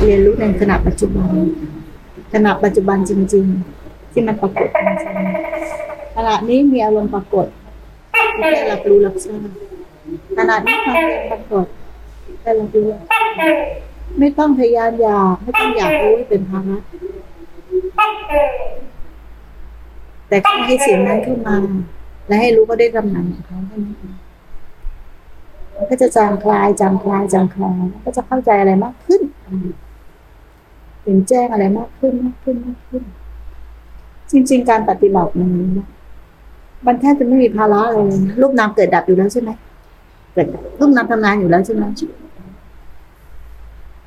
เรียนรู้ในขณะปัจจุบันขณะปัจจุบันจริง ๆ ที่มันปรากฏจริงๆขณะนี้มีอารมณ์ปรากฏแค่รับรู้รับทราบขณะนี้ความเป็นปรากฏแค่รับรู้ไม่ต้องพยายามอยากไม่ต้องอยากรู้ให้เป็นภาระแต่แค่ให้เสิ่งนั้นเข้ามา และให้รู้ก็ได้กำลังของเขาแค่นั้นเองมันก็จะจางคลายจางคลายจางคลายก็จะเข้าใจอะไรมากขึ้น ห็นแจ้งอะไรมากขึ้นมากขึ้นมากขึ้น จริง ๆ การปฏิบัติมันมันแทบจะไม่มีภาระอะไรเลยนะรูปนามเกิดดับอยู่แล้วใช่ไหมเกิดรูปนามทำงานอยู่แล้วใช่ไหม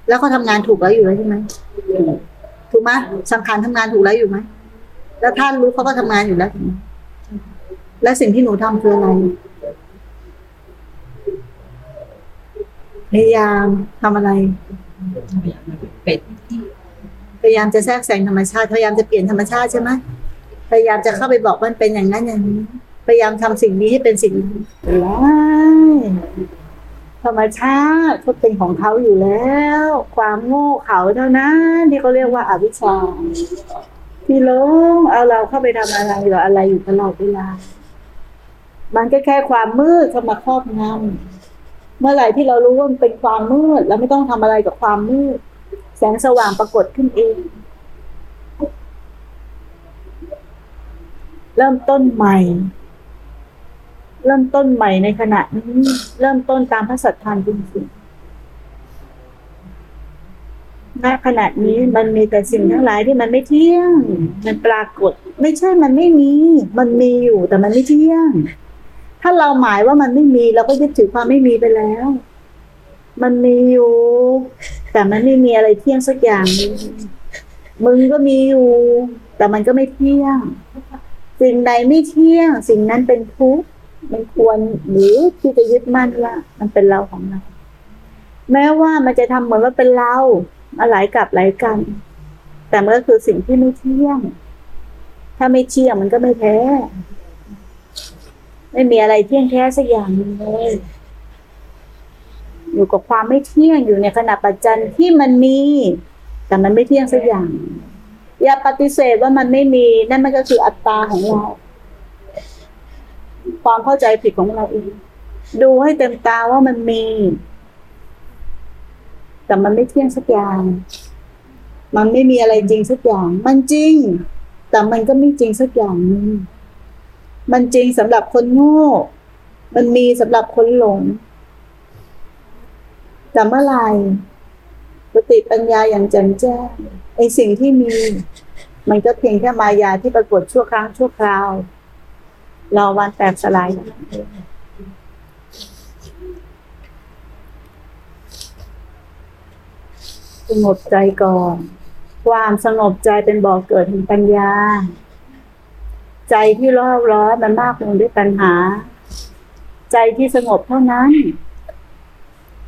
แล้วก็ทำงานถูกแล้วอยู่แล้วใช่ไหมถูกไหมสังขารทำงานถูกแล้วอยู่ไหมแล้วท่านรู้เขาก็ทำงานอยู่แล้วถูกไหมแล้วสิ่งที่หนูทำคืออะไรพยายามทำอะไร ยายามจะแทรกแซงธรรมชาติพยายามจะเปลี่ยนธรรมชาติใช่ไหมพยายามจะเข้าไปบอกมันเป็นอย่างนั้นอย่างนี้พยายามทำสิ่งนี้ให้เป็นสิ่งนี้ว้ายธรรมชาติก็เป็นของเขาอยู่แล้ว ความโง่เขาเท่านั้นที่เขาเรียกว่าอาวิชชาที่ลงเอาเราเข้าไปทำอะไรหรืออะไรอยู่ตลอดเวลา มันก็แค่ความมืดเข้ามาครอบงำเมื่อไหร่ที่เรารู้ว่ามันเป็นความมืดเราไม่ต้องทำอะไรกับความมืด แสงสว่างปรากฏขึ้นเอง เริ่มต้นใหม่ เริ่มต้นใหม่ในขณะนี้ เริ่มต้นตามพระสัทธานจริงๆณขณะนี้มันมีแต่สิ่งทั้งหลายที่มันไม่เที่ยง มันปรากฏ ไม่ใช่มันไม่มี มันมีอยู่แต่มันไม่เที่ยง ถ้าเราหมายว่ามันไม่มีเราก็ยึดถือความไม่มีไปแล้ว มันมีอยู่ แต่มันไม่มีอะไรเที่ยงสักอย่างมึงก็มีอยู่ แต่มันก็ไม่เที่ยง สิ่งใดไม่เที่ยง สิ่งนั้นเป็นทุกข์มันควรหรือที่จะยึดมั่นว่า มันเป็นเราของเราแม้ว่ามันจะทำเหมือนว่าเป็นเรามาหลายกับหลายกัน แต่มันก็คือสิ่งที่ไม่เที่ยง ถ้าไม่เที่ยงมันก็ไม่แท้ ไม่มีอะไรเที่ยงแท้สักอย่างเลย อยู่กับความไม่เที่ยงอยู่ในขณะปัจจัยที่มันมี แต่มันไม่เที่ยงสักอย่าง อย่าปฏิเสธว่ามันไม่มีนั่นมันก็คืออัตตาของเรา ความเข้าใจผิดของเราเองดูให้เต็มตาว่ามันมี แต่มันไม่เที่ยงสักอย่าง มันไม่มีอะไรจริงสักอย่าง มันจริง แต่มันก็ไม่จริงสักอย่างนึงมันจริงสำหรับคนโง่ มันมีสำหรับคนหลง แต่เมื่อไหร่สติปัญญาอย่างแจ่มแจ้งไอสิ่งที่มี มันก็เพียงแค่มายาที่ปรากฏชั่วครั้งชั่วคราวรอวันแตกสลายสงบใจก่อน ความสงบใจเป็นบ่อกเกิดแห่งปัญญา ใจที่ร้อนร้อนมันมากลงด้วยปัญหา ใจที่สงบเท่านั้น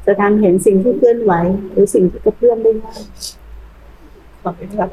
จะทำเห็นสิ่งที่เคลื่อนไหว หรือสิ่งที่กระเพื่อมได้ง่ายขอบคุณครับ